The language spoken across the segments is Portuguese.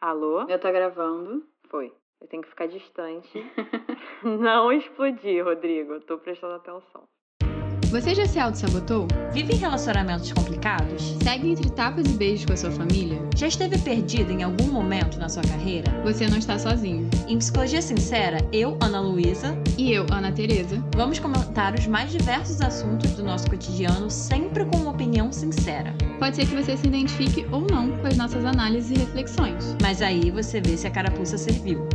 Alô? Eu tô gravando. Foi. Eu tenho que ficar distante. Não explodir, Rodrigo. Eu tô prestando atenção. Você já se auto-sabotou? Vive em relacionamentos complicados? Segue entre tapas e beijos com a sua família? Já esteve perdido em algum momento na sua carreira? Você não está sozinho. Em Psicologia Sincera, eu, Ana Luísa, E eu, Ana Tereza, vamos comentar os mais diversos assuntos do nosso cotidiano, sempre com uma opinião sincera. pode ser que você se identifique ou não com as nossas análises e reflexões. Mas aí você vê se a carapuça serviu.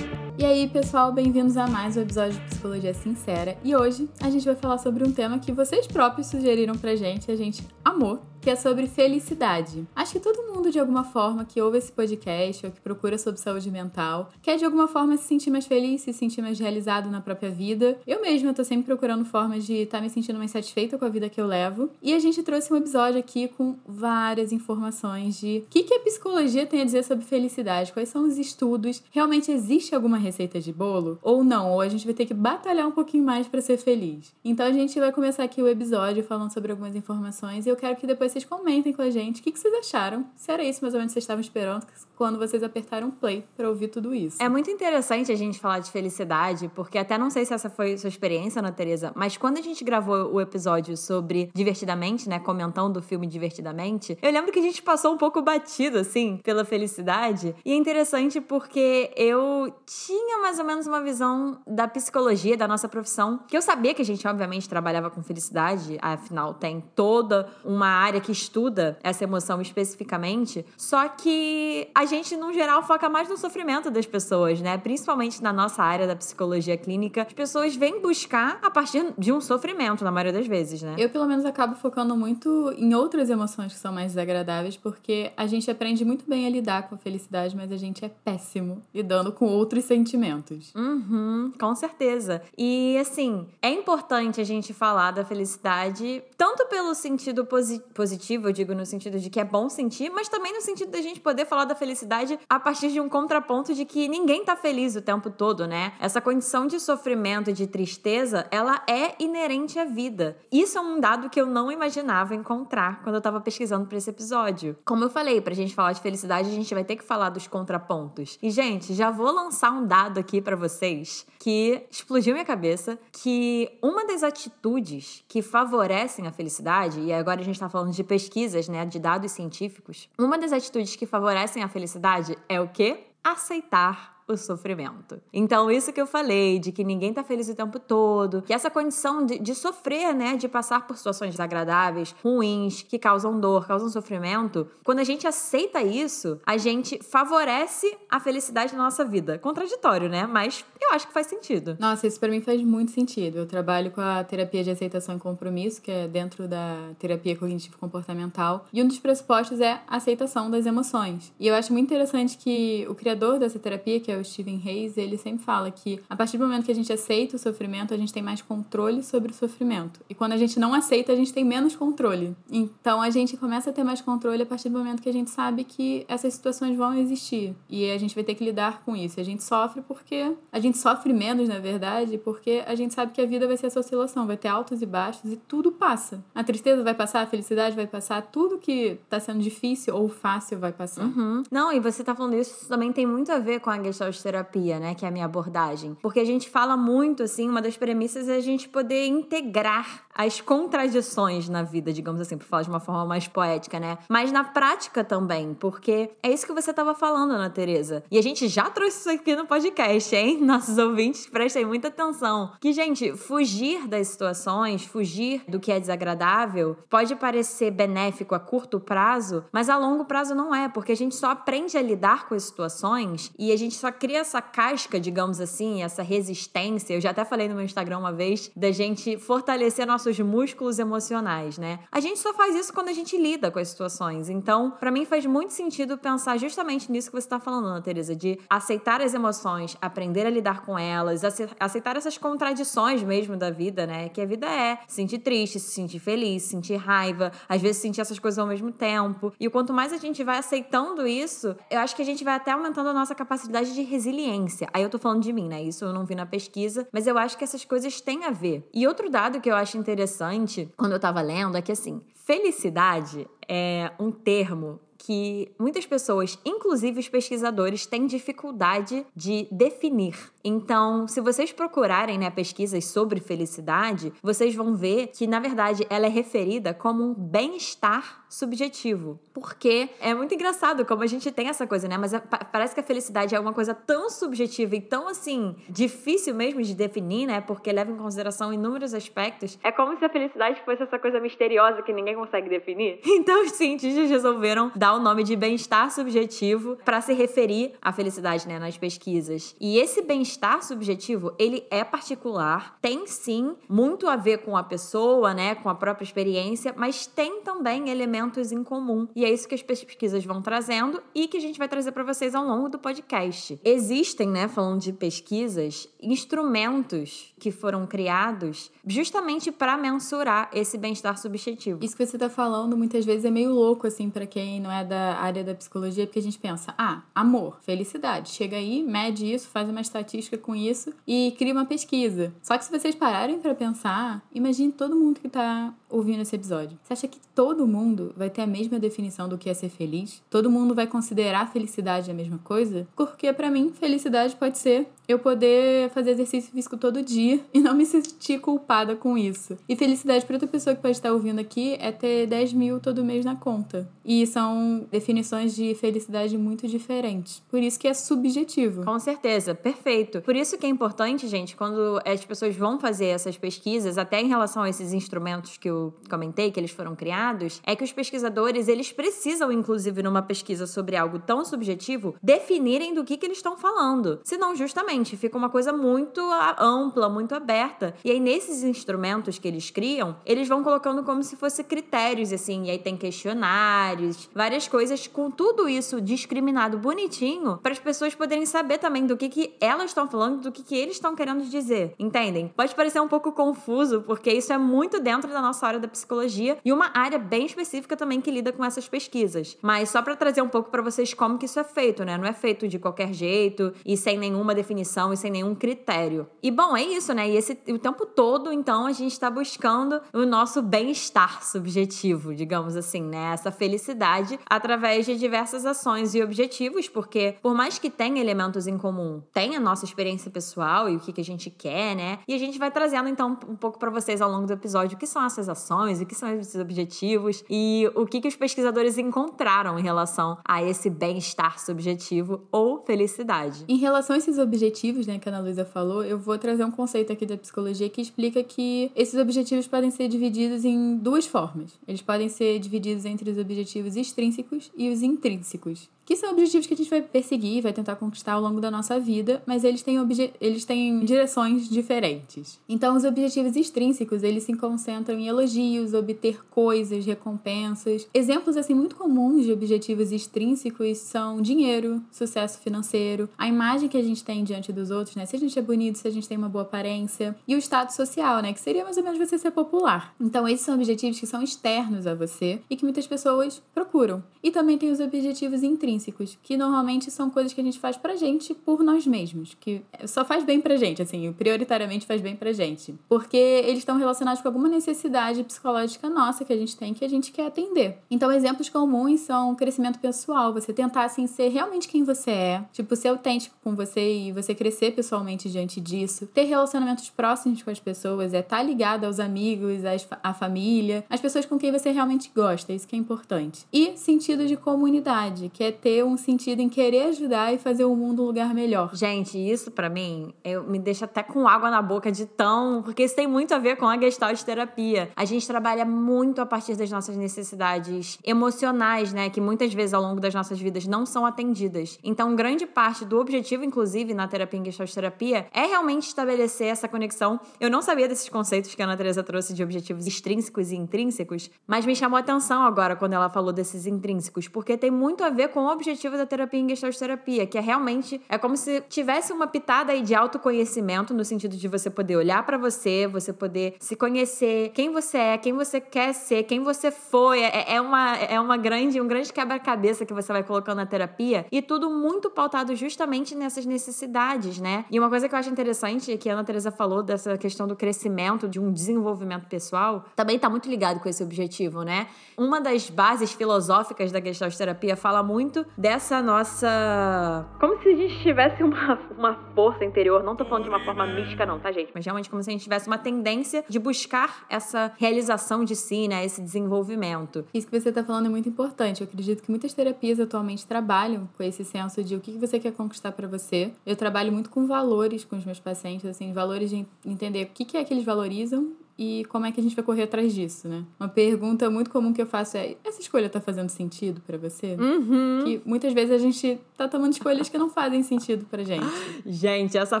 E aí, pessoal, bem-vindos a mais um episódio de Psicologia Sincera. E hoje a gente vai falar sobre um tema que vocês próprios sugeriram pra gente a gente amou, que é sobre felicidade. Acho que todo mundo, de alguma forma, que ouve esse podcast ou que procura sobre saúde mental, quer de alguma forma se sentir mais feliz, se sentir mais realizado na própria vida. Eu mesma tô sempre procurando formas de estar me sentindo mais satisfeita com a vida que eu levo. E a gente trouxe um episódio aqui com várias informações de o que, que a psicologia tem a dizer sobre felicidade, quais são os estudos, realmente existe alguma receita de bolo ou não, ou a gente vai ter que batalhar um pouquinho mais para ser feliz. Então a gente vai começar aqui o episódio falando sobre algumas informações e eu quero que depois vocês comentem com a gente o que, que vocês acharam, se era isso mais ou menos que vocês estavam esperando quando vocês apertaram play para ouvir tudo isso. É muito interessante a gente falar de felicidade, porque até não sei se essa foi sua experiência, Ana Teresa, mas quando a gente gravou o episódio sobre Divertidamente, né, comentando o filme Divertidamente, eu lembro que a gente passou um pouco batido, assim, pela felicidade. E é interessante porque eu tinha mais ou menos uma visão da psicologia, da nossa profissão, que eu sabia que a gente, obviamente, trabalhava com felicidade, afinal, tem toda uma área que estuda essa emoção especificamente, só que a gente, no geral, foca mais no sofrimento das pessoas, né? Principalmente na nossa área da psicologia clínica, as pessoas vêm buscar a partir de um sofrimento, na maioria das vezes, né? Eu, pelo menos, acabo focando muito em outras emoções que são mais desagradáveis, porque a gente aprende muito bem a lidar com a felicidade, mas a gente é péssimo lidando com outros sentimentos. Uhum, com certeza. E assim, é importante a gente falar da felicidade, tanto pelo sentido posi- positivo, eu digo no sentido de que é bom sentir, mas também no sentido da gente poder falar da felicidade a partir de um contraponto de que ninguém tá feliz o tempo todo, né? Essa condição de sofrimento e de tristeza, ela é inerente à vida. Isso é um dado que eu não imaginava encontrar quando eu tava pesquisando para esse episódio. Como eu falei, pra gente falar de felicidade, a gente vai ter que falar dos contrapontos. E gente, já vou lançar um dado aqui para vocês que explodiu minha cabeça, que uma das atitudes que favorecem a felicidade, e agora a gente tá falando de pesquisas, né, de dados científicos, uma das atitudes que favorecem a felicidade é o quê? Aceitar o sofrimento. Então, isso que eu falei, de que ninguém tá feliz o tempo todo, que essa condição de, de sofrer, né, de passar por situações desagradáveis, ruins, que causam dor, causam sofrimento, quando a gente aceita isso, a gente favorece a felicidade na nossa vida. Contraditório, né? Mas eu acho que faz sentido. Nossa, isso pra mim faz muito sentido. Eu trabalho com a terapia de aceitação e compromisso, que é dentro da terapia cognitivo-comportamental, e um dos pressupostos é a aceitação das emoções. E eu acho muito interessante que o criador dessa terapia, que é o Steven Hayes, ele sempre fala que a partir do momento que a gente aceita o sofrimento, a gente tem mais controle sobre o sofrimento. E quando a gente não aceita, a gente tem menos controle. Então a gente começa a ter mais controle a partir do momento que a gente sabe que essas situações vão existir. E a gente vai ter que lidar com isso. A gente sofre porque a gente sofre menos, na verdade, porque a gente sabe que a vida vai ser essa oscilação, vai ter altos e baixos e tudo passa. A tristeza vai passar, a felicidade vai passar, tudo que tá sendo difícil ou fácil vai passar. Uhum. Não, e você tá falando isso também tem muito a ver com a Gestalt terapia, né, que é a minha abordagem. Porque a gente fala muito assim, uma das premissas é a gente poder integrar as contradições na vida, digamos assim, para falar de uma forma mais poética, né? Mas na prática também, porque é isso que você tava falando, Ana Teresa. E a gente já trouxe isso aqui no podcast, hein? Nossos ouvintes, prestem muita atenção. Que, gente, fugir das situações, fugir do que é desagradável, pode parecer benéfico a curto prazo, mas a longo prazo não é, porque a gente só aprende a lidar com as situações e a gente só cria essa casca, digamos assim, essa resistência. Eu já até falei no meu Instagram uma vez da gente fortalecer nossos músculos emocionais, né? A gente só faz isso quando a gente lida com as situações. Então, para mim faz muito sentido pensar justamente nisso que você tá falando, Ana Teresa, de aceitar as emoções, aprender a lidar com elas, ace- aceitar essas contradições mesmo da vida, né? Que a vida é se sentir triste, se sentir feliz, se sentir raiva, às vezes sentir essas coisas ao mesmo tempo. E quanto mais a gente vai aceitando isso, eu acho que a gente vai até aumentando a nossa capacidade de resiliência. Aí eu tô falando de mim, né? Isso eu não vi na pesquisa, mas eu acho que essas coisas têm a ver. E outro dado que eu acho interessante quando eu tava lendo é que assim, felicidade é um termo que muitas pessoas, inclusive os pesquisadores, têm dificuldade de definir. Então, se vocês procurarem né, pesquisas sobre felicidade, vocês vão ver que, na verdade, ela é referida como um bem-estar subjetivo. Porque é muito engraçado como a gente tem essa coisa, né? Mas é, parece que a felicidade é uma coisa tão subjetiva e tão, assim, difícil mesmo de definir, né? Porque leva em consideração inúmeros aspectos. É como se a felicidade fosse essa coisa misteriosa que ninguém consegue definir. Então, os cientistas resolveram dar o nome de bem-estar subjetivo para se referir à felicidade, né? Nas pesquisas. E esse bem-estar subjetivo, ele é particular, tem sim muito a ver com a pessoa, né? Com a própria experiência, mas tem também elementos elementos em comum. E é isso que as pesquisas vão trazendo e que a gente vai trazer para vocês ao longo do podcast. Existem, né, falando de pesquisas, instrumentos que foram criados justamente para mensurar esse bem-estar subjetivo. Isso que você está falando muitas vezes é meio louco assim para quem não é da área da psicologia, porque a gente pensa: "Ah, amor, felicidade". Chega aí, mede isso, faz uma estatística com isso e cria uma pesquisa. Só que se vocês pararem para pensar, imagine todo mundo que está ouvindo esse episódio. Você acha que todo mundo vai ter a mesma definição do que é ser feliz? Todo mundo vai considerar felicidade a mesma coisa? Porque para mim, felicidade pode ser eu poder fazer exercício físico todo dia e não me sentir culpada com isso. E felicidade para outra pessoa que pode estar ouvindo aqui é ter 10 mil todo mês na conta. E são definições de felicidade muito diferentes. Por isso que é subjetivo. Com certeza, perfeito. Por isso que é importante, gente, quando as pessoas vão fazer essas pesquisas, até em relação a esses instrumentos que comentei, que eles foram criados, é que os pesquisadores, eles precisam, inclusive, numa pesquisa sobre algo tão subjetivo, definirem do que, que eles estão falando. Senão, justamente, fica uma coisa muito ampla, muito aberta. E aí, nesses instrumentos que eles criam, eles vão colocando como se fosse critérios, assim. E aí tem questionários, várias coisas, com tudo isso discriminado bonitinho, para as pessoas poderem saber também do que, que elas estão falando, do que, que eles estão querendo dizer. Entendem? Pode parecer um pouco confuso, porque isso é muito dentro da nossa área da psicologia e uma área bem específica também que lida com essas pesquisas. Mas só para trazer um pouco para vocês como que isso é feito, né? Não é feito de qualquer jeito e sem nenhuma definição definição e sem nenhum critério. E bom, é isso, né? E esse, o tempo todo, então, a gente está buscando o nosso bem-estar subjetivo, digamos assim, né? Essa felicidade através de diversas ações e objetivos, porque por mais que tenha elementos em comum, tem a nossa experiência pessoal e o que, que a gente quer, né? E a gente vai trazendo, então, um pouco para vocês ao longo do episódio o que são essas ações, o que são esses objetivos e o que, que os pesquisadores encontraram em relação a esse bem-estar subjetivo ou felicidade. Em relação a esses objetivos, objetivos, né, que a Ana Luísa falou, eu vou trazer um conceito aqui da psicologia que explica que esses objetivos podem ser divididos em duas formas. Eles podem ser divididos entre os objetivos extrínsecos e os intrínsecos que são objetivos que a gente vai perseguir, vai tentar conquistar ao longo da nossa vida, mas eles têm, eles têm direções diferentes. Então, os objetivos extrínsecos, eles se concentram em elogios, obter coisas, recompensas. Exemplos, assim, muito comuns de objetivos extrínsecos são dinheiro, sucesso financeiro, a imagem que a gente tem diante dos outros, né? Se a gente é bonito, se a gente tem uma boa aparência, e o status social, né? Que seria mais ou menos você ser popular. Então, esses são objetivos que são externos a você e que muitas pessoas procuram. E também tem os objetivos intrínsecos intrínsecos, que normalmente são coisas que a gente faz pra gente por nós mesmos, que só faz bem pra gente, assim, prioritariamente faz bem pra gente. Porque eles estão relacionados com alguma necessidade psicológica nossa que a gente tem que a gente quer atender. Então, exemplos comuns são crescimento pessoal, você tentar assim ser realmente quem você é, tipo ser autêntico com você e você crescer pessoalmente diante disso, ter relacionamentos próximos com as pessoas, é estar tá ligado aos amigos, à família, às pessoas com quem você realmente gosta, isso que é importante. E sentido de comunidade, que é ter um sentido em querer ajudar e fazer o mundo um lugar melhor. Gente, isso para mim eu, me deixa até com água na boca de tão. Porque isso tem muito a ver com a gestalt terapia. A gente trabalha muito a partir das nossas necessidades emocionais, né? Que muitas vezes ao longo das nossas vidas não são atendidas. Então, grande parte do objetivo, inclusive, na terapia em gestalt terapia, é realmente estabelecer essa conexão. Eu não sabia desses conceitos que a Ana Teresa trouxe de objetivos extrínsecos e intrínsecos, mas me chamou a atenção agora quando ela falou desses intrínsecos, porque tem muito a ver com objetivo da terapia em Gestalt terapia, que é realmente é como se tivesse uma pitada aí de autoconhecimento no sentido de você poder olhar para você, você poder se conhecer, quem você é, quem você quer ser, quem você foi. É, é uma é uma grande um grande quebra-cabeça que você vai colocando na terapia e tudo muito pautado justamente nessas necessidades, né? E uma coisa que eu acho interessante que a Ana Teresa falou dessa questão do crescimento, de um desenvolvimento pessoal, também tá muito ligado com esse objetivo, né? Uma das bases filosóficas da Gestalt terapia fala muito dessa nossa. Como se a gente tivesse uma, uma força interior. Não tô falando de uma forma mística, não, tá, gente? Mas realmente como se a gente tivesse uma tendência de buscar essa realização de si, né? Esse desenvolvimento. Isso que você tá falando é muito importante. Eu acredito que muitas terapias atualmente trabalham com esse senso de o que você quer conquistar para você. Eu trabalho muito com valores com os meus pacientes, assim, valores de entender o que é que eles valorizam e como é que a gente vai correr atrás disso, né? Uma pergunta muito comum que eu faço é: essa escolha tá fazendo sentido para você? Uhum. Que muitas vezes a gente tá tomando escolhas que não fazem sentido pra gente. Gente, essa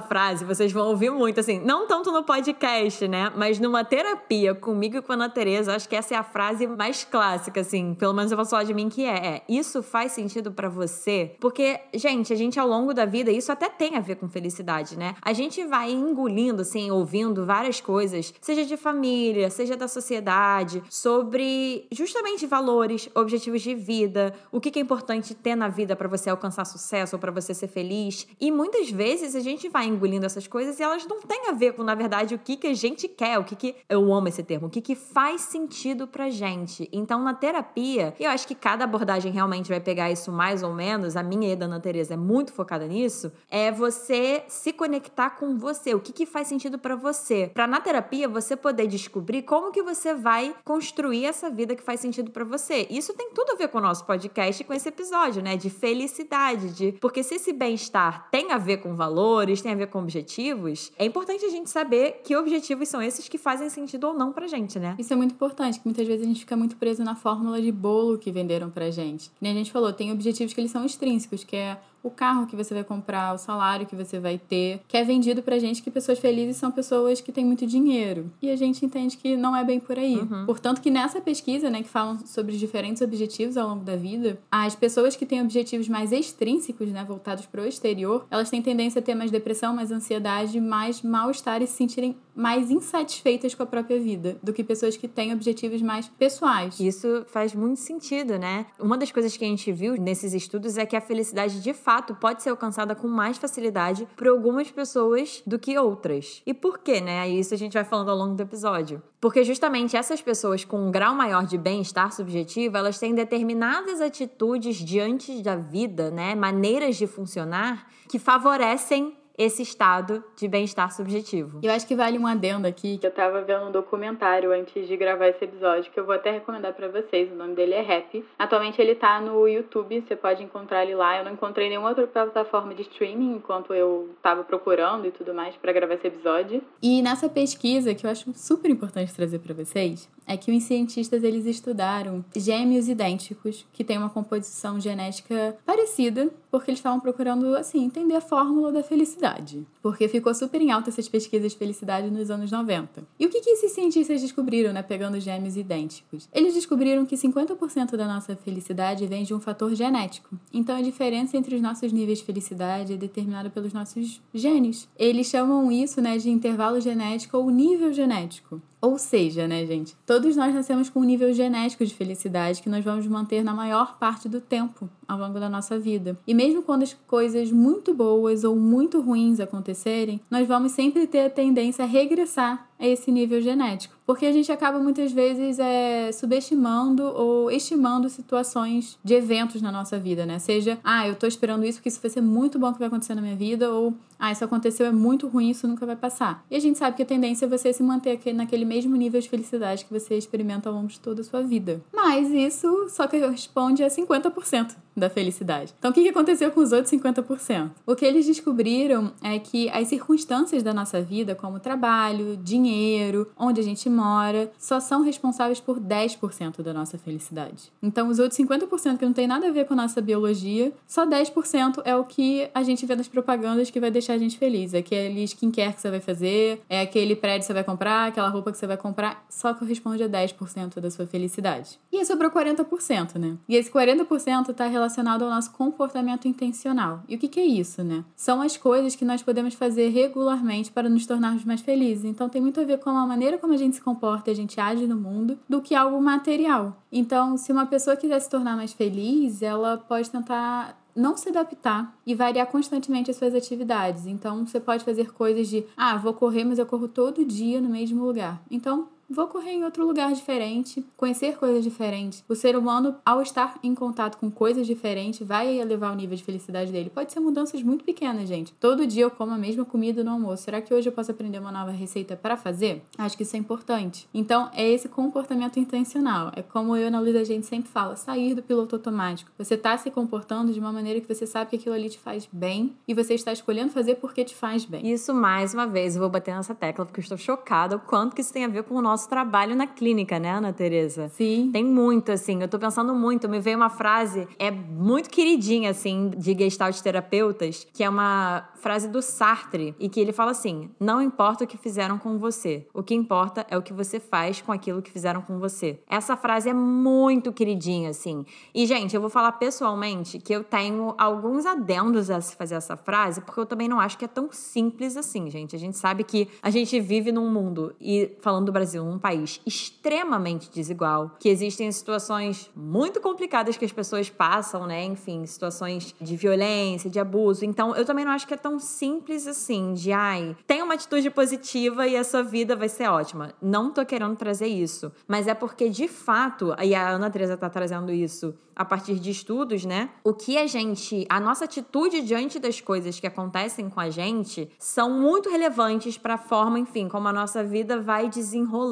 frase vocês vão ouvir muito, assim, não tanto no podcast, né? Mas numa terapia comigo e com a Ana Tereza, acho que essa é a frase mais clássica, assim, pelo menos eu vou falar de mim, que é, é isso faz sentido para você? Porque, gente, a gente ao longo da vida, isso até tem a ver com felicidade, né? A gente vai engolindo, assim, ouvindo várias coisas, seja de família, seja da sociedade, sobre justamente valores, objetivos de vida, o que é importante ter na vida para você alcançar sucesso ou para você ser feliz. E muitas vezes a gente vai engolindo essas coisas e elas não têm a ver com, na verdade, o que, que a gente quer, o que, que. Eu amo esse termo, o que, que faz sentido pra gente. Então, na terapia, eu acho que cada abordagem realmente vai pegar isso mais ou menos, a minha e da Ana Teresa é muito focada nisso, é você se conectar com você, o que, que faz sentido para você. Pra na terapia você poder poder descobrir como que você vai construir essa vida que faz sentido para você. Isso tem tudo a ver com o nosso podcast e com esse episódio, né? De felicidade, de porque se esse bem-estar tem a ver com valores, tem a ver com objetivos, é importante a gente saber que objetivos são esses que fazem sentido ou não pra gente, né? Isso é muito importante, que muitas vezes a gente fica muito preso na fórmula de bolo que venderam pra gente. Nem a gente falou, tem objetivos que eles são extrínsecos, que é o carro que você vai comprar, o salário que você vai ter, que é vendido pra gente que pessoas felizes são pessoas que têm muito dinheiro. E a gente entende que não é bem por aí. Uhum. Portanto, que nessa pesquisa, né, que falam sobre diferentes objetivos ao longo da vida, as pessoas que têm objetivos mais extrínsecos, né, voltados para o exterior, elas têm tendência a ter mais depressão, mais ansiedade, mais mal-estar e se sentirem mais insatisfeitas com a própria vida do que pessoas que têm objetivos mais pessoais. Isso faz muito sentido, né? Uma das coisas que a gente viu nesses estudos é que a felicidade de fato fato pode ser alcançada com mais facilidade por algumas pessoas do que outras. E por quê, né? Isso a gente vai falando ao longo do episódio. Porque justamente essas pessoas com um grau maior de bem-estar subjetivo, elas têm determinadas atitudes diante da vida, né? Maneiras de funcionar que favorecem esse estado de bem-estar subjetivo. Eu acho que vale um adendo aqui, que eu tava vendo um documentário antes de gravar esse episódio, que eu vou até recomendar para vocês. O nome dele é Rap. Atualmente ele tá no YouTube, você pode encontrar ele lá. Eu não encontrei nenhuma outra plataforma de streaming enquanto eu tava procurando e tudo mais para gravar esse episódio. E nessa pesquisa, que eu acho super importante trazer para vocês, é que os cientistas eles estudaram gêmeos idênticos que têm uma composição genética parecida, porque eles estavam procurando assim entender a fórmula da felicidade, porque ficou super em alta essas pesquisas de felicidade nos anos 90. E o que, que esses cientistas descobriram, né, pegando gêmeos idênticos? Eles descobriram que 50% da nossa felicidade vem de um fator genético. Então a diferença entre os nossos níveis de felicidade é determinada pelos nossos genes. Eles chamam isso, né, de intervalo genético ou nível genético. Ou seja, né, gente? Todos nós nascemos com um nível genético de felicidade que nós vamos manter na maior parte do tempo ao longo da nossa vida. E mesmo quando as coisas muito boas ou muito ruins acontecerem, nós vamos sempre ter a tendência a regressar a esse nível genético. Porque a gente acaba muitas vezes é, subestimando ou estimando situações de eventos na nossa vida, né? Seja, ah, eu tô esperando isso porque isso vai ser muito bom que vai acontecer na minha vida, ou ah, isso aconteceu, é muito ruim, isso nunca vai passar. E a gente sabe que a tendência é você se manter naquele mesmo nível de felicidade que você experimenta ao longo de toda a sua vida. Mas isso só corresponde a 50% da felicidade. Então, o que aconteceu com os outros 50%? O que eles descobriram é que as circunstâncias da nossa vida, como trabalho, dinheiro, onde a gente mora, só são responsáveis por 10% da nossa felicidade. Então, os outros 50% que não tem nada a ver com a nossa biologia, só 10% é o que a gente vê nas propagandas que vai deixar a gente feliz. É aquele skincare que você vai fazer, é aquele prédio que você vai comprar, aquela roupa que você vai comprar, só corresponde a 10% da sua felicidade. E sobrou 40%, né? E esse 40% está relacionado relacionado ao nosso comportamento intencional. E o que, que é isso, né? São as coisas que nós podemos fazer regularmente para nos tornarmos mais felizes. Então tem muito a ver com a maneira como a gente se comporta e a gente age no mundo do que algo material. Então, se uma pessoa quiser se tornar mais feliz, ela pode tentar não se adaptar e variar constantemente as suas atividades. Então, você pode fazer coisas de, ah, vou correr, mas eu corro todo dia no mesmo lugar. Então, vou correr em outro lugar diferente, conhecer coisas diferentes. O ser humano, ao estar em contato com coisas diferentes, vai elevar o nível de felicidade dele. Pode ser mudanças muito pequenas, gente. Todo dia eu como a mesma comida no almoço. Será que hoje eu posso aprender uma nova receita para fazer? Acho que isso é importante. Então, é esse comportamento intencional. É como eu e a a gente sempre fala, sair do piloto automático. Você está se comportando de uma maneira que você sabe que aquilo ali te faz bem e você está escolhendo fazer porque te faz bem. Isso, mais uma vez, eu vou bater nessa tecla porque eu estou chocada o quanto que isso tem a ver com o nosso nosso trabalho na clínica, né, Ana Tereza? Sim. Tem muito, assim. Eu tô pensando muito. Me veio uma frase, é muito queridinha, assim, de gestalt terapeutas, que é uma frase do Sartre, e que ele fala assim: Não importa o que fizeram com você, o que importa é o que você faz com aquilo que fizeram com você. Essa frase é muito queridinha, assim. E, gente, eu vou falar pessoalmente que eu tenho alguns adendos a se fazer essa frase, porque eu também não acho que é tão simples assim, gente. A gente sabe que a gente vive num mundo, e falando do Brasil, um país extremamente desigual, que existem situações muito complicadas que as pessoas passam, né? Enfim, situações de violência, de abuso. Então, eu também não acho que é tão simples assim, de ai, tem uma atitude positiva e a sua vida vai ser ótima. Não tô querendo trazer isso, mas é porque de fato, e a Ana Teresa tá trazendo isso a partir de estudos, né? O que a gente, a nossa atitude diante das coisas que acontecem com a gente são muito relevantes para a forma, enfim, como a nossa vida vai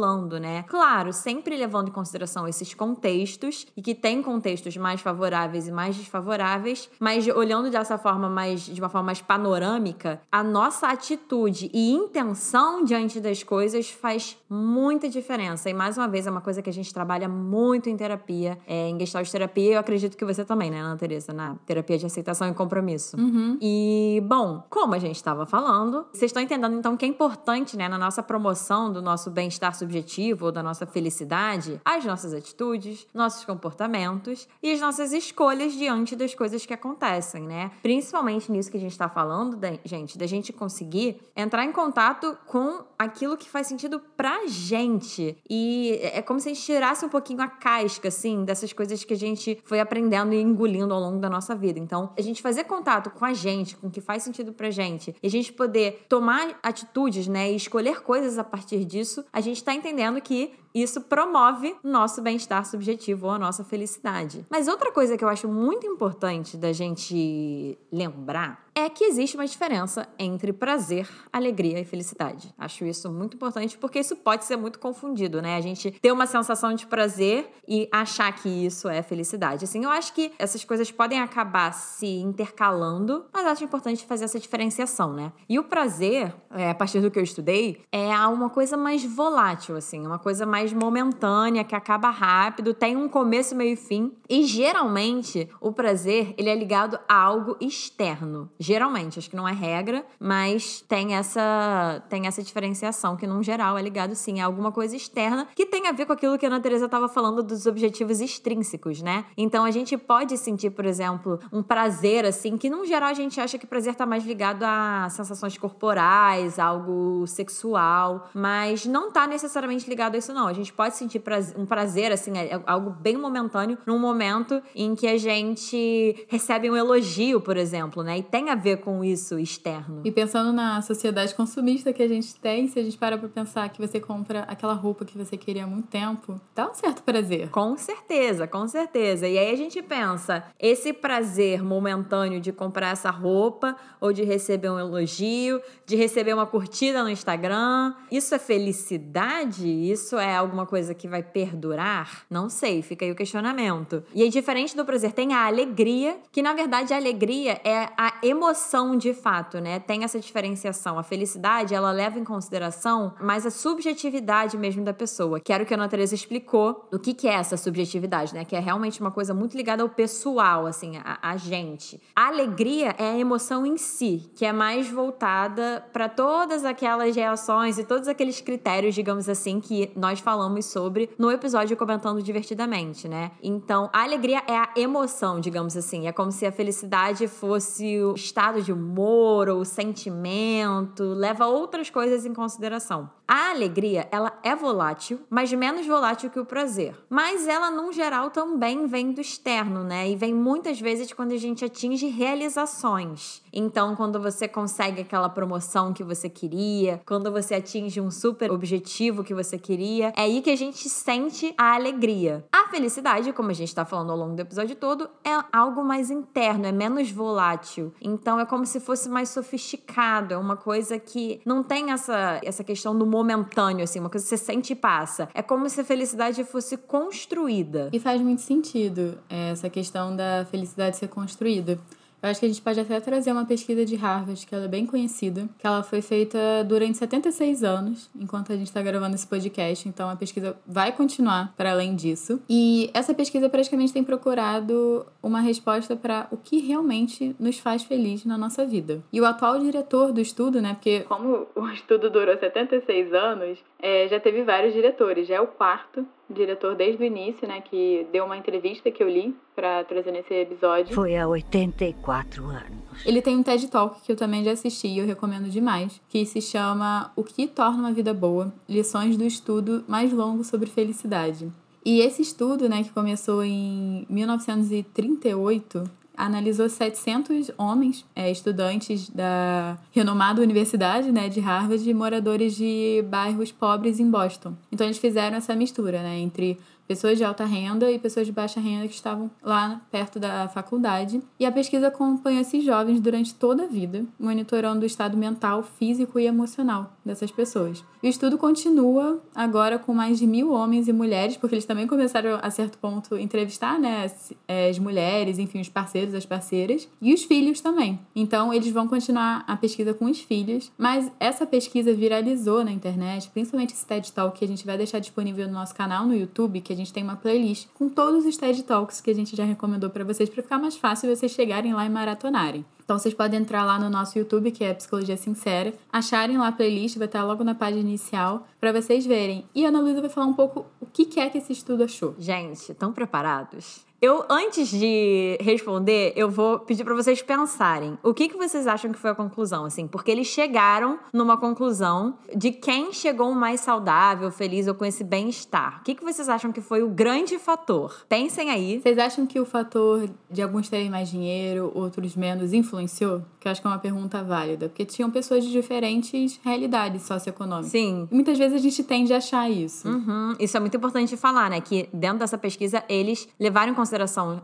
desenrolando, né? Claro, sempre levando em consideração esses contextos e que tem contextos mais favoráveis e mais desfavoráveis, mas olhando dessa forma mais de uma forma mais panorâmica, a nossa atitude e intenção diante das coisas faz muita diferença. E mais uma vez é uma coisa que a gente trabalha muito em terapia, é, em gestalt terapia eu acredito que você também, né, Ana Teresa, na terapia de aceitação e compromisso. Uhum. E, bom, como a gente estava falando, vocês estão entendendo então que é importante, né, na nossa promoção do nosso bem-estar subjetivo ou da nossa felicidade, as nossas atitudes, nossos comportamentos e as nossas escolhas diante das coisas que acontecem, né? Principalmente nisso que a gente está falando, da, gente, da gente conseguir entrar em contato com aquilo que faz sentido pra gente. E é como se a gente tirasse um pouquinho a casca, assim, dessas coisas que a gente foi aprendendo e engolindo ao longo da nossa vida. Então, a gente fazer contato com a gente, com o que faz sentido pra gente, e a gente poder tomar atitudes, né, e escolher coisas a partir disso, a gente tá entendendo que isso promove nosso bem-estar subjetivo ou a nossa felicidade. Mas outra coisa que eu acho muito importante da gente lembrar é que existe uma diferença entre prazer, alegria e felicidade. Acho isso muito importante porque isso pode ser muito confundido, né? A gente ter uma sensação de prazer e achar que isso é felicidade. Assim, eu acho que essas coisas podem acabar se intercalando, mas acho importante fazer essa diferenciação, né? E o prazer, é, a partir do que eu estudei, é uma coisa mais volátil, assim, uma coisa mais mais momentânea, que acaba rápido, tem um começo, meio e fim. E geralmente o prazer ele é ligado a algo externo. Geralmente, acho que não é regra, mas tem essa tem essa diferenciação que num geral é ligado sim a alguma coisa externa que tem a ver com aquilo que a Ana Teresa estava falando dos objetivos extrínsecos, né? Então a gente pode sentir, por exemplo, um prazer assim, que num geral a gente acha que prazer está mais ligado a sensações corporais, algo sexual, mas não está necessariamente ligado a isso não. A gente pode sentir prazer, um prazer, assim, é, é algo bem momentâneo, num momento em que a gente recebe um elogio, por exemplo, né? E tem a ver com isso externo. E pensando na sociedade consumista que a gente tem, se a gente para pra pensar que você compra aquela roupa que você queria há muito tempo, dá um certo prazer. Com certeza, com certeza. E aí a gente pensa, esse prazer momentâneo de comprar essa roupa, ou de receber um elogio, de receber uma curtida no Instagram, isso é felicidade? Isso é alguma coisa que vai perdurar? Não sei, fica aí o questionamento. E aí, diferente do prazer, tem a alegria, que na verdade a alegria é a emoção de fato, né? Tem essa diferenciação. A felicidade, ela leva em consideração mais a subjetividade mesmo da pessoa, que era o que a Ana Teresa explicou o que, que é essa subjetividade, né? Que é realmente uma coisa muito ligada ao pessoal, assim, a, a gente. A alegria é a emoção em si, que é mais voltada para todas aquelas reações e todos aqueles critérios, digamos assim, que nós falamos falamos sobre no episódio Comentando Divertidamente, né? Então, a alegria é a emoção, digamos assim. É como se a felicidade fosse o estado de humor ou sentimento, leva outras coisas em consideração. A alegria, ela é volátil, mas menos volátil que o prazer. Mas ela, num geral, também vem do externo, né? E vem muitas vezes quando a gente atinge realizações. Então, quando você consegue aquela promoção que você queria, quando você atinge um super objetivo que você queria, é aí que a gente sente a alegria. A felicidade, como a gente tá falando ao longo do episódio todo, é algo mais interno, é menos volátil. Então, é como se fosse mais sofisticado, é uma coisa que não tem essa, essa questão do momentâneo, assim, uma coisa que você sente e passa. É como se a felicidade fosse construída. E faz muito sentido é, essa questão da felicidade ser construída. Eu acho que a gente pode até trazer uma pesquisa de Harvard, que ela é bem conhecida, que ela foi feita durante 76 anos, enquanto a gente está gravando esse podcast, então a pesquisa vai continuar para além disso. E essa pesquisa praticamente tem procurado uma resposta para o que realmente nos faz feliz na nossa vida. E o atual diretor do estudo, né, porque como o estudo durou 76 anos, é, já teve vários diretores, já é o quarto diretor desde o início, né, que deu uma entrevista que eu li para trazer nesse episódio. Foi há 84 anos. Ele tem um TED Talk que eu também já assisti e eu recomendo demais, que se chama O que torna uma vida boa: Lições do estudo mais longo sobre felicidade. E esse estudo, né, que começou em 1938, analisou 700 homens, é, estudantes da renomada universidade né, de Harvard e moradores de bairros pobres em Boston. Então eles fizeram essa mistura né, entre pessoas de alta renda e pessoas de baixa renda que estavam lá perto da faculdade. E a pesquisa acompanha esses jovens durante toda a vida, monitorando o estado mental, físico e emocional dessas pessoas. E o estudo continua agora com mais de mil homens e mulheres, porque eles também começaram a certo ponto entrevistar né, as, as mulheres, enfim, os parceiros, as parceiras, e os filhos também. Então eles vão continuar a pesquisa com os filhos, mas essa pesquisa viralizou na internet, principalmente esse TED Talk que a gente vai deixar disponível no nosso canal no YouTube, que a gente tem uma playlist com todos os TED Talks que a gente já recomendou para vocês, para ficar mais fácil vocês chegarem lá e maratonarem. Então vocês podem entrar lá no nosso YouTube, que é Psicologia Sincera, acharem lá a playlist, vai estar logo na página inicial, para vocês verem. E a Ana Luísa vai falar um pouco o que é que esse estudo achou. Gente, estão preparados? Eu, antes de responder, eu vou pedir para vocês pensarem. O que, que vocês acham que foi a conclusão, assim? Porque eles chegaram numa conclusão de quem chegou mais saudável, feliz ou com esse bem-estar. O que, que vocês acham que foi o grande fator? Pensem aí. Vocês acham que o fator de alguns terem mais dinheiro, outros menos, influenciou? Que eu acho que é uma pergunta válida. Porque tinham pessoas de diferentes realidades socioeconômicas. Sim. E muitas vezes a gente tende a achar isso. Uhum. Isso é muito importante falar, né? Que dentro dessa pesquisa, eles levaram em consideração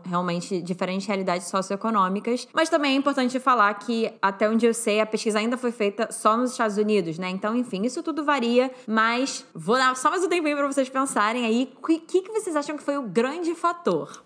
realmente diferentes realidades socioeconômicas, mas também é importante falar que, até onde eu sei, a pesquisa ainda foi feita só nos Estados Unidos, né? Então, enfim, isso tudo varia, mas vou dar só mais um tempinho para vocês pensarem aí o que, que vocês acham que foi o grande fator.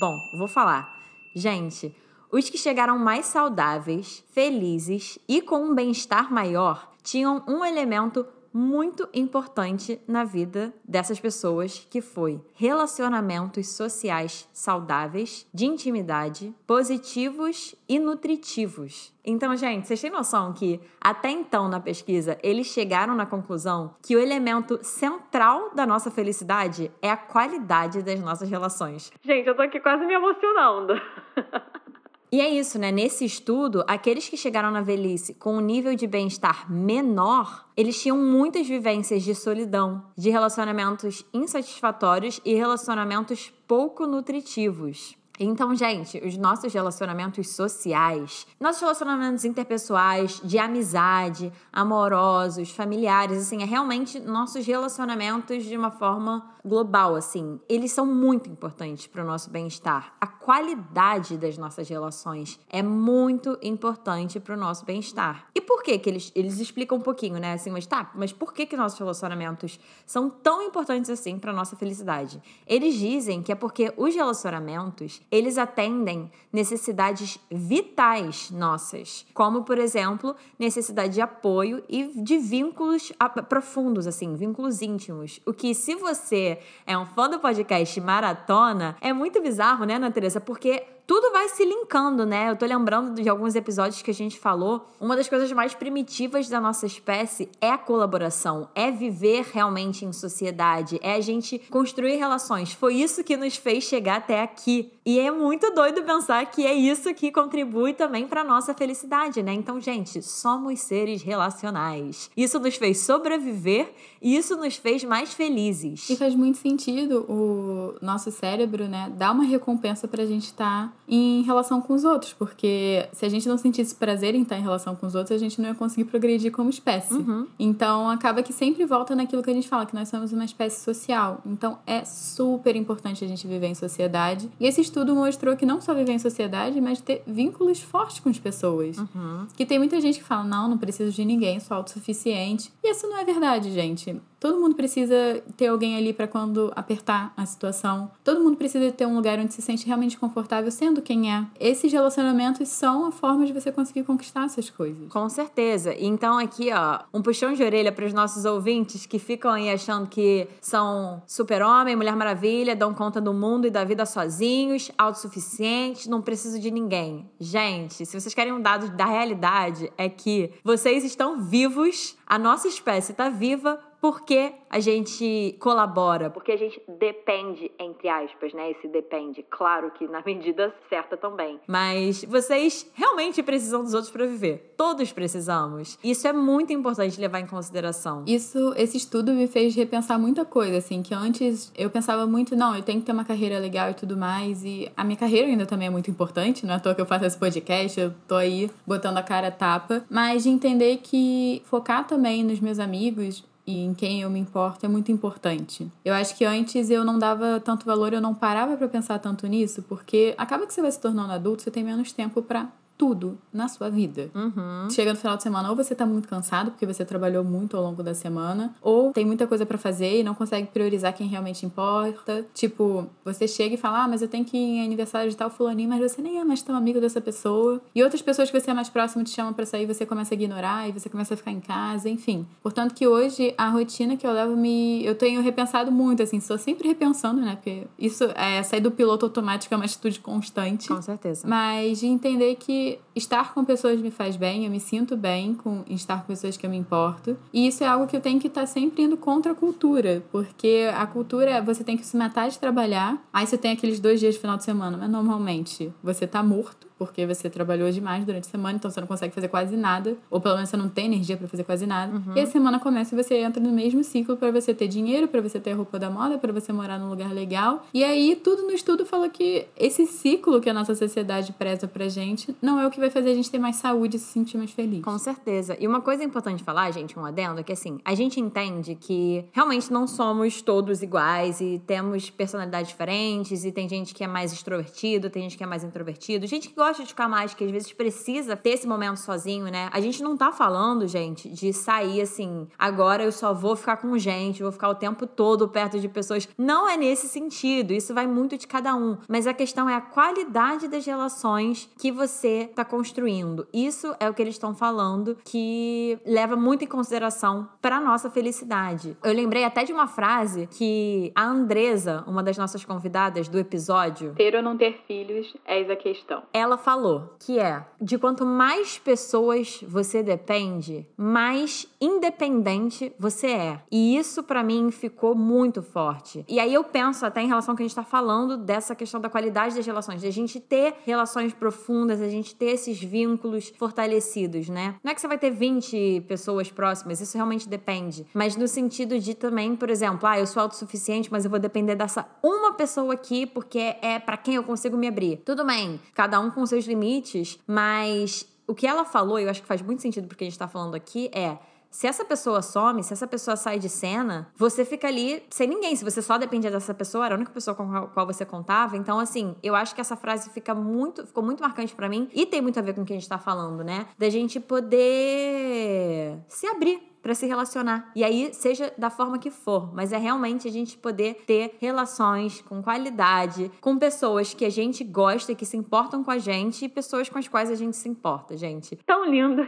Bom, vou falar. Gente, os que chegaram mais saudáveis, felizes e com um bem-estar maior tinham um elemento muito importante na vida dessas pessoas, que foi relacionamentos sociais saudáveis, de intimidade, positivos e nutritivos. Então, gente, vocês têm noção que até então na pesquisa eles chegaram na conclusão que o elemento central da nossa felicidade é a qualidade das nossas relações. Gente, eu tô aqui quase me emocionando. E é isso, né? Nesse estudo, aqueles que chegaram na velhice com um nível de bem-estar menor, eles tinham muitas vivências de solidão, de relacionamentos insatisfatórios e relacionamentos pouco nutritivos. Então, gente, os nossos relacionamentos sociais, nossos relacionamentos interpessoais, de amizade, amorosos, familiares, assim, é realmente nossos relacionamentos de uma forma global, assim. Eles são muito importantes para o nosso bem-estar. A qualidade das nossas relações é muito importante para o nosso bem-estar. E por que que eles, eles explicam um pouquinho, né? Assim, mas tá, mas por que que nossos relacionamentos são tão importantes assim para nossa felicidade? Eles dizem que é porque os relacionamentos eles atendem necessidades vitais nossas, como, por exemplo, necessidade de apoio e de vínculos profundos, assim, vínculos íntimos. O que, se você é um fã do podcast Maratona, é muito bizarro, né, Ana? Porque tudo vai se linkando, né? Eu tô lembrando de alguns episódios que a gente falou. Uma das coisas mais primitivas da nossa espécie é a colaboração, é viver realmente em sociedade, é a gente construir relações. Foi isso que nos fez chegar até aqui. E é muito doido pensar que é isso que contribui também para nossa felicidade, né? Então, gente, somos seres relacionais. Isso nos fez sobreviver e isso nos fez mais felizes. E faz muito sentido o nosso cérebro, né, dar uma recompensa pra gente estar tá em relação com os outros, porque se a gente não sentisse prazer em estar em relação com os outros, a gente não ia conseguir progredir como espécie. Uhum. Então acaba que sempre volta naquilo que a gente fala, que nós somos uma espécie social. Então é super importante a gente viver em sociedade. E esse estudo mostrou que não só viver em sociedade, mas ter vínculos fortes com as pessoas. Uhum. Que tem muita gente que fala, não, não preciso de ninguém, sou autossuficiente. E isso não é verdade, gente. Todo mundo precisa ter alguém ali para quando apertar a situação. Todo mundo precisa ter um lugar onde se sente realmente confortável sendo quem é. Esses relacionamentos são a forma de você conseguir conquistar essas coisas. Com certeza. Então aqui, ó, um puxão de orelha para os nossos ouvintes que ficam aí achando que são super-homem, mulher maravilha, dão conta do mundo e da vida sozinhos, autossuficientes, não precisam de ninguém. Gente, se vocês querem um dado da realidade, é que vocês estão vivos, a nossa espécie está viva porque a gente colabora, porque a gente depende, entre aspas, né? Esse depende, claro que na medida certa também. Mas vocês realmente precisam dos outros para viver. Todos precisamos. Isso é muito importante levar em consideração. Isso, esse estudo me fez repensar muita coisa, assim, que antes eu pensava muito, não, eu tenho que ter uma carreira legal e tudo mais, e a minha carreira ainda também é muito importante, não é à toa que eu faço esse podcast, eu tô aí botando a cara a tapa, mas de entender que focar também nos meus amigos, e em quem eu me importo é muito importante. Eu acho que antes eu não dava tanto valor, eu não parava para pensar tanto nisso, porque acaba que você vai se tornando adulto, você tem menos tempo para tudo na sua vida. Uhum. Chega no final de semana, ou você tá muito cansado porque você trabalhou muito ao longo da semana, ou tem muita coisa para fazer e não consegue priorizar quem realmente importa. Tipo, você chega e fala: "Ah, mas eu tenho que ir em aniversário de tal fulaninho", mas você nem é mais tão amigo dessa pessoa. E outras pessoas que você é mais próximo te chamam para sair, você começa a ignorar e você começa a ficar em casa, enfim. Portanto que hoje a rotina que eu levo me eu tenho repensado muito assim, sou sempre repensando, né? Porque isso é sair do piloto automático é uma atitude constante. Com certeza. Mas de entender que estar com pessoas me faz bem, eu me sinto bem com estar com pessoas que eu me importo. E isso é algo que eu tenho que estar sempre indo contra a cultura, porque a cultura é você tem que se matar de trabalhar, aí você tem aqueles dois dias de final de semana, mas normalmente você tá morto porque você trabalhou demais durante a semana, então você não consegue fazer quase nada, ou pelo menos você não tem energia para fazer quase nada. Uhum. E a semana começa e você entra no mesmo ciclo para você ter dinheiro, para você ter roupa da moda, para você morar num lugar legal. E aí tudo no estudo fala que esse ciclo que a nossa sociedade preza pra gente não é o que vai fazer a gente ter mais saúde e se sentir mais feliz. Com certeza. E uma coisa importante falar, gente, um adendo, é que assim, a gente entende que realmente não somos todos iguais e temos personalidades diferentes e tem gente que é mais extrovertido, tem gente que é mais introvertido, gente que gosta gosta de ficar mais, que às vezes precisa ter esse momento sozinho, né? A gente não tá falando, gente, de sair assim, agora eu só vou ficar com gente, vou ficar o tempo todo perto de pessoas. Não é nesse sentido, isso vai muito de cada um. Mas a questão é a qualidade das relações que você tá construindo. Isso é o que eles estão falando que leva muito em consideração para nossa felicidade. Eu lembrei até de uma frase que a Andresa, uma das nossas convidadas do episódio, ter ou não ter filhos é a questão. Ela falou, que é de quanto mais pessoas você depende, mais independente você é. E isso para mim ficou muito forte. E aí eu penso até em relação ao que a gente tá falando dessa questão da qualidade das relações, de a gente ter relações profundas, a gente ter esses vínculos fortalecidos, né? Não é que você vai ter 20 pessoas próximas, isso realmente depende, mas no sentido de também, por exemplo, ah, eu sou autossuficiente, mas eu vou depender dessa uma pessoa aqui porque é para quem eu consigo me abrir. Tudo bem, cada um com seus limites, mas o que ela falou, eu acho que faz muito sentido porque a gente tá falando aqui, é se essa pessoa some, se essa pessoa sai de cena, você fica ali sem ninguém. Se você só dependia dessa pessoa, era a única pessoa com a qual você contava. Então, assim, eu acho que essa frase fica muito, ficou muito marcante para mim e tem muito a ver com o que a gente tá falando, né? Da gente poder se abrir para se relacionar. E aí, seja da forma que for, mas é realmente a gente poder ter relações com qualidade, com pessoas que a gente gosta, que se importam com a gente e pessoas com as quais a gente se importa, gente. Tão lindo.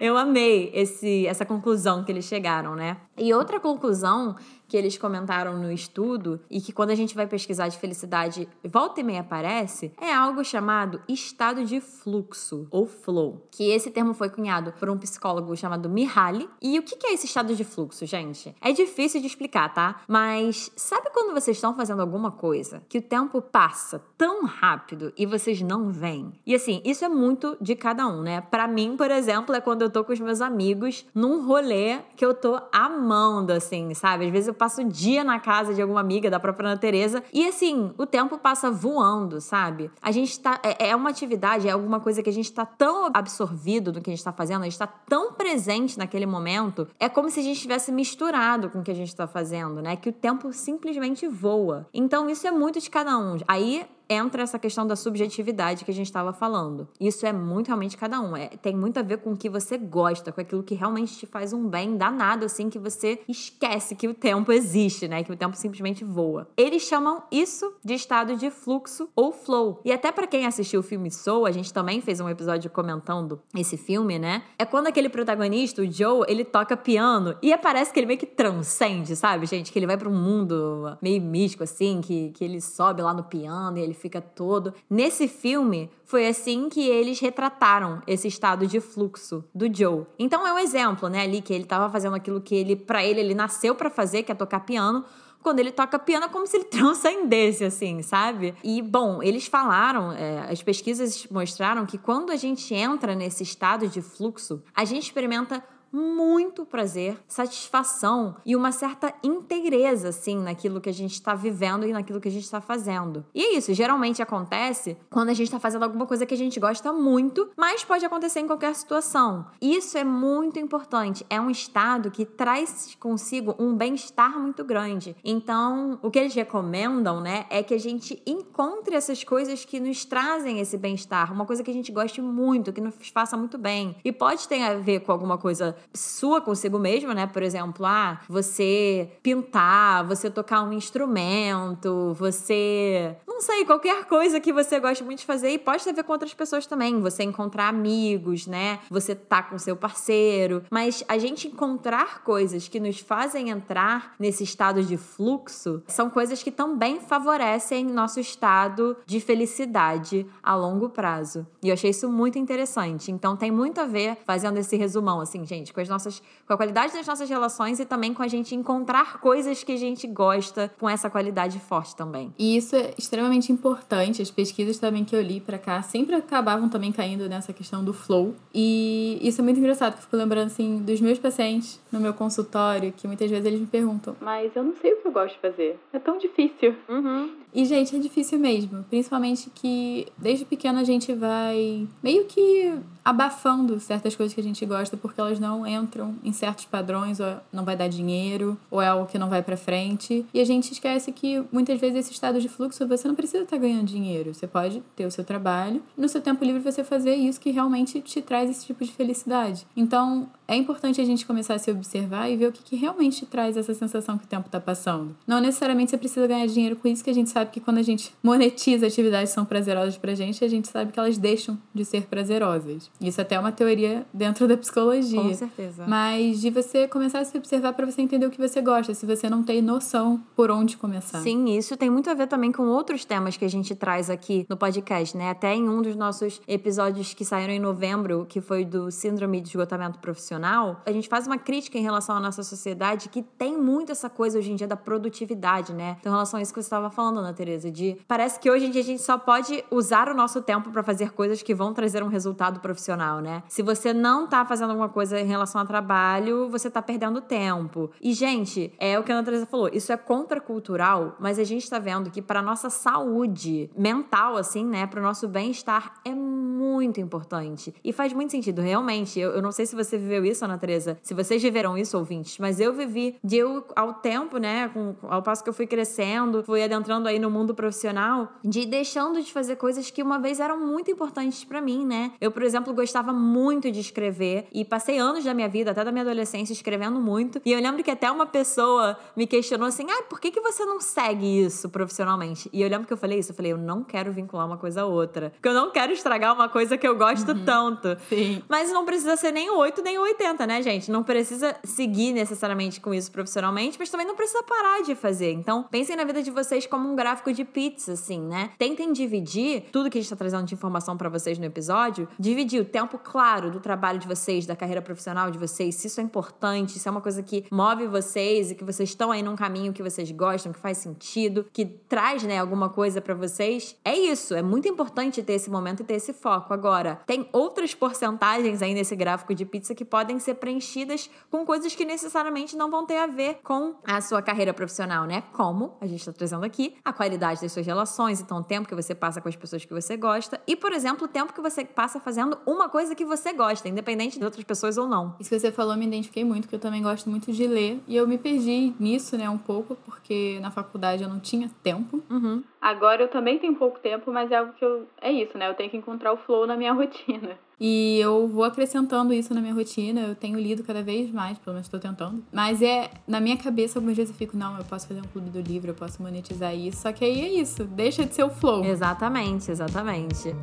Eu amei esse, essa conclusão que eles chegaram, né? E outra conclusão que eles comentaram no estudo e que quando a gente vai pesquisar de felicidade, volta e meia aparece, é algo chamado estado de fluxo ou flow, que esse termo foi cunhado por um psicólogo chamado Mihaly. E o que é esse estado de fluxo, gente? É difícil de explicar, tá? Mas sabe quando vocês estão fazendo alguma coisa que o tempo passa tão rápido e vocês não veem? E assim, isso é muito de cada um, né? Para mim, por exemplo, é quando eu tô com os meus amigos num rolê que eu tô amando, assim, sabe? Às vezes eu passo o dia na casa de alguma amiga da própria Ana Teresa e assim, o tempo passa voando, sabe? A gente tá. É, é uma atividade, é alguma coisa que a gente tá tão absorvido do que a gente tá fazendo, a gente tá tão presente naquele momento, é como se a gente tivesse misturado com o que a gente tá fazendo, né? Que o tempo simplesmente voa. Então, isso é muito de cada um. Aí entra essa questão da subjetividade que a gente estava falando. Isso é muito realmente cada um. É, tem muito a ver com o que você gosta, com aquilo que realmente te faz um bem danado, assim, que você esquece que o tempo existe, né? Que o tempo simplesmente voa. Eles chamam isso de estado de fluxo ou flow. E até para quem assistiu o filme Soul, a gente também fez um episódio comentando esse filme, né? É quando aquele protagonista, o Joe, ele toca piano e parece que ele meio que transcende, sabe, gente? Que ele vai para um mundo meio místico, assim, que, que ele sobe lá no piano e ele fica todo. Nesse filme, foi assim que eles retrataram esse estado de fluxo do Joe. Então é um exemplo, né, ali que ele estava fazendo aquilo que ele, para ele, ele nasceu para fazer, que é tocar piano quando ele toca piano é como se ele transcendesse, assim, sabe? E, bom, eles falaram, é, as pesquisas mostraram que quando a gente entra nesse estado de fluxo, a gente experimenta muito prazer, satisfação e uma certa integreza, assim, naquilo que a gente está vivendo e naquilo que a gente está fazendo. E é isso, geralmente acontece quando a gente está fazendo alguma coisa que a gente gosta muito, mas pode acontecer em qualquer situação. Isso é muito importante. É um estado que traz consigo um bem-estar muito grande. Então, o que eles recomendam, né, é que a gente encontre essas coisas que nos trazem esse bem-estar, uma coisa que a gente goste muito, que nos faça muito bem. E pode ter a ver com alguma coisa sua consigo mesmo, né? Por exemplo, ah, você pintar, você tocar um instrumento, você. Não sei, qualquer coisa que você goste muito de fazer e pode ter a ver com outras pessoas também. Você encontrar amigos, né? Você tá com seu parceiro. Mas a gente encontrar coisas que nos fazem entrar nesse estado de fluxo são coisas que também favorecem nosso estado de felicidade a longo prazo. E eu achei isso muito interessante. Então tem muito a ver, fazendo esse resumão, assim, gente com as nossas, com a qualidade das nossas relações e também com a gente encontrar coisas que a gente gosta com essa qualidade forte também. E isso é extremamente importante. As pesquisas também que eu li para cá sempre acabavam também caindo nessa questão do flow. E isso é muito engraçado, que eu fico lembrando assim dos meus pacientes no meu consultório, que muitas vezes eles me perguntam: "Mas eu não sei o que eu gosto de fazer. É tão difícil". Uhum. E, gente, é difícil mesmo. Principalmente que desde pequeno a gente vai meio que abafando certas coisas que a gente gosta porque elas não entram em certos padrões, ou não vai dar dinheiro, ou é algo que não vai para frente. E a gente esquece que muitas vezes esse estado de fluxo você não precisa estar tá ganhando dinheiro. Você pode ter o seu trabalho e no seu tempo livre você fazer isso que realmente te traz esse tipo de felicidade. Então, é importante a gente começar a se observar e ver o que, que realmente traz essa sensação que o tempo está passando. Não necessariamente você precisa ganhar dinheiro com isso, que a gente sabe que quando a gente monetiza atividades que são prazerosas pra gente, a gente sabe que elas deixam de ser prazerosas. Isso até é uma teoria dentro da psicologia. Com certeza. Mas de você começar a se observar para você entender o que você gosta, se você não tem noção por onde começar. Sim, isso tem muito a ver também com outros temas que a gente traz aqui no podcast, né? Até em um dos nossos episódios que saíram em novembro, que foi do Síndrome de Esgotamento Profissional a gente faz uma crítica em relação à nossa sociedade que tem muito essa coisa hoje em dia da produtividade, né? Então, em relação a isso que você estava falando, Ana Tereza, de parece que hoje em dia a gente só pode usar o nosso tempo para fazer coisas que vão trazer um resultado profissional, né? Se você não tá fazendo alguma coisa em relação ao trabalho, você tá perdendo tempo. E, gente, é o que a Ana Tereza falou, isso é contracultural, mas a gente tá vendo que para nossa saúde mental, assim, né, para o nosso bem-estar, é muito importante. E faz muito sentido, realmente. Eu, eu não sei se você viveu isso, Ana Teresa, se vocês viveram isso, ouvintes, mas eu vivi de eu, ao tempo, né, com, ao passo que eu fui crescendo, fui adentrando aí no mundo profissional, de deixando de fazer coisas que uma vez eram muito importantes para mim, né? Eu, por exemplo, gostava muito de escrever e passei anos da minha vida, até da minha adolescência, escrevendo muito. E eu lembro que até uma pessoa me questionou assim: ah, por que, que você não segue isso profissionalmente? E eu lembro que eu falei isso, eu falei, eu não quero vincular uma coisa a outra. Porque eu não quero estragar uma coisa que eu gosto tanto. Sim. Mas não precisa ser nem o 8 nem o 80, né, gente? Não precisa seguir necessariamente com isso profissionalmente, mas também não precisa parar de fazer. Então, pensem na vida de vocês como um gráfico de pizza, assim, né? Tentem dividir tudo que a gente tá trazendo de informação para vocês no episódio, dividir o tempo claro do trabalho de vocês, da carreira profissional de vocês, se isso é importante, se é uma coisa que move vocês e que vocês estão aí num caminho que vocês gostam, que faz sentido, que traz, né, alguma coisa para vocês. É isso, é muito importante ter esse momento e ter esse foco. Agora, tem outras porcentagens aí nesse gráfico de pizza que podem ser preenchidas com coisas que necessariamente não vão ter a ver com a sua carreira profissional, né? Como a gente tá trazendo aqui, a qualidade das suas relações, então o tempo que você passa com as pessoas que você gosta e, por exemplo, o tempo que você passa fazendo uma coisa que você gosta, independente de outras pessoas ou não. Isso que você falou me identifiquei muito, porque eu também gosto muito de ler. E eu me perdi nisso, né, um pouco, porque na faculdade eu não tinha tempo. Uhum. Agora eu também tenho pouco tempo, mas é algo que eu. É isso, né? Eu tenho que encontrar o flow na minha rotina. E eu vou acrescentando isso na minha rotina. Eu tenho lido cada vez mais, pelo menos estou tentando. Mas é, na minha cabeça, algumas vezes eu fico, não, eu posso fazer um clube do livro, eu posso monetizar isso. Só que aí é isso, deixa de ser o flow. Exatamente, exatamente.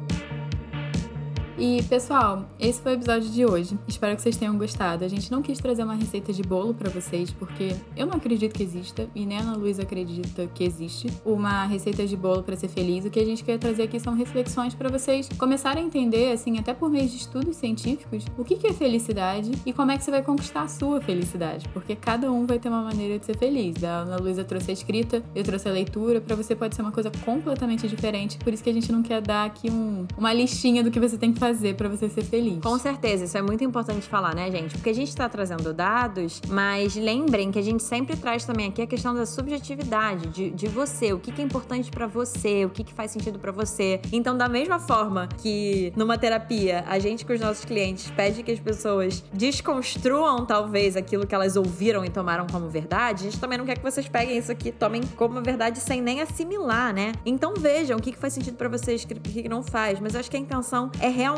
E, pessoal, esse foi o episódio de hoje. Espero que vocês tenham gostado. A gente não quis trazer uma receita de bolo para vocês, porque eu não acredito que exista, e nem a Ana Luísa acredita que existe uma receita de bolo para ser feliz. O que a gente quer trazer aqui são reflexões para vocês começarem a entender, assim, até por meio de estudos científicos, o que é felicidade e como é que você vai conquistar a sua felicidade, porque cada um vai ter uma maneira de ser feliz. A Ana Luísa trouxe a escrita, eu trouxe a leitura, para você pode ser uma coisa completamente diferente, por isso que a gente não quer dar aqui um, uma listinha do que você tem que fazer para você ser feliz. Com certeza, isso é muito importante falar, né, gente? Porque a gente tá trazendo dados, mas lembrem que a gente sempre traz também aqui a questão da subjetividade, de, de você, o que, que é importante para você, o que, que faz sentido para você. Então, da mesma forma que numa terapia, a gente com os nossos clientes pede que as pessoas desconstruam talvez aquilo que elas ouviram e tomaram como verdade, a gente também não quer que vocês peguem isso aqui, tomem como verdade sem nem assimilar, né? Então vejam o que, que faz sentido para vocês, o que, que não faz. Mas eu acho que a intenção é realmente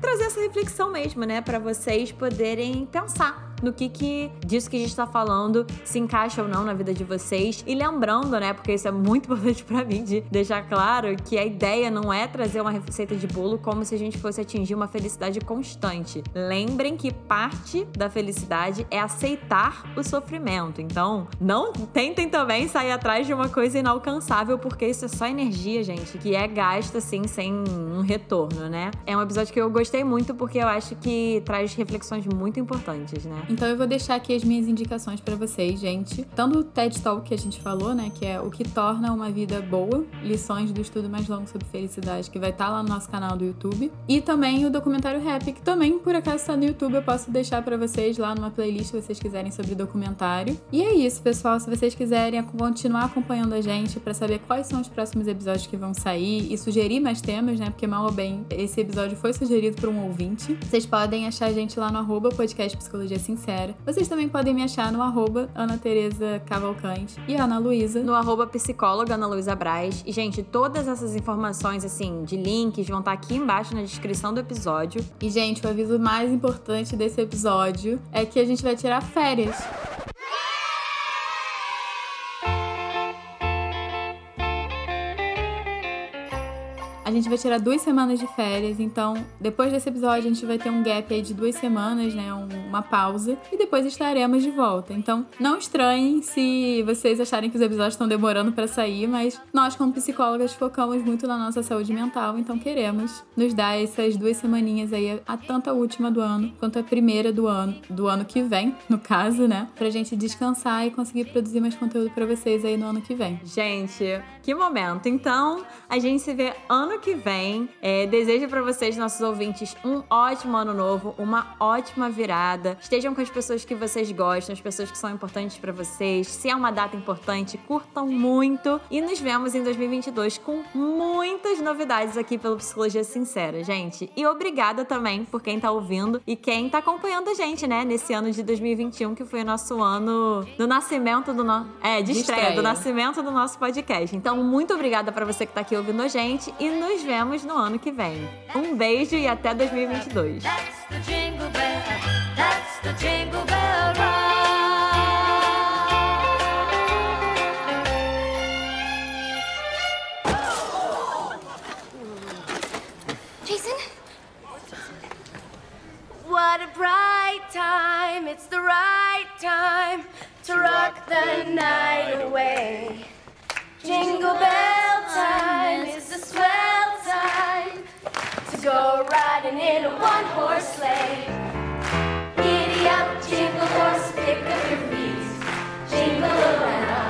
trazer essa reflexão mesmo, né? Para vocês poderem pensar no que que disso que a gente tá falando se encaixa ou não na vida de vocês. E lembrando, né, porque isso é muito importante para mim de deixar claro que a ideia não é trazer uma receita de bolo como se a gente fosse atingir uma felicidade constante. Lembrem que parte da felicidade é aceitar o sofrimento. Então, não tentem também sair atrás de uma coisa inalcançável, porque isso é só energia, gente, que é gasta assim sem um retorno, né? É um episódio que eu gostei muito porque eu acho que traz reflexões muito importantes, né? Então eu vou deixar aqui as minhas indicações para vocês, gente. Tanto o TED Talk que a gente falou, né, que é o que torna uma vida boa, lições do estudo mais longo sobre felicidade, que vai estar lá no nosso canal do YouTube, e também o documentário Rap, que também por acaso está no YouTube, eu posso deixar para vocês lá numa playlist se vocês quiserem sobre documentário. E é isso, pessoal, se vocês quiserem continuar acompanhando a gente para saber quais são os próximos episódios que vão sair e sugerir mais temas, né, porque mal ou bem esse episódio foi sugerido por um ouvinte. Vocês podem achar a gente lá no arroba podcast Psicologia Sincera. Vocês também podem me achar no arroba Ana Tereza Cavalcante e Ana Luísa. No arroba psicóloga Ana Luísa Braz. E, gente, todas essas informações, assim, de links vão estar aqui embaixo na descrição do episódio. E, gente, o aviso mais importante desse episódio é que a gente vai tirar férias. Gente vai tirar duas semanas de férias, então depois desse episódio a gente vai ter um gap aí de duas semanas, né? Um- uma pausa, e depois estaremos de volta. Então não estranhem se vocês acharem que os episódios estão demorando pra sair, mas nós, como psicólogas, focamos muito na nossa saúde mental, então queremos nos dar essas duas semaninhas aí, a tanto a última do ano quanto a primeira do ano, do ano que vem, no caso, né? Pra gente descansar e conseguir produzir mais conteúdo pra vocês aí no ano que vem. Gente, que momento. Então, a gente se vê ano que vem. É, desejo pra vocês, nossos ouvintes, um ótimo ano novo, uma ótima virada. Estejam com as pessoas que vocês gostam, as pessoas que são importantes pra vocês. Se é uma data importante, curtam muito. E nos vemos em 2022 com muitas novidades aqui pelo Psicologia Sincera, gente. E obrigada também por quem tá ouvindo e quem tá acompanhando a gente, né, nesse ano de 2021, que foi o nosso ano do nascimento do nosso. É, de, De estreia, do estreia. nascimento do nosso podcast. Então, muito obrigada pra você que tá aqui ouvindo a gente e nos vemos no ano que vem. Um beijo e até 2022. That's the jingle bell. That's the jingle bell ride. Jason, bright time, it's the right time to rock the night away. Jingle bell time is the swell time to go riding in a one horse sleigh. Giddy up, jingle horse, pick up your feet, jingle around.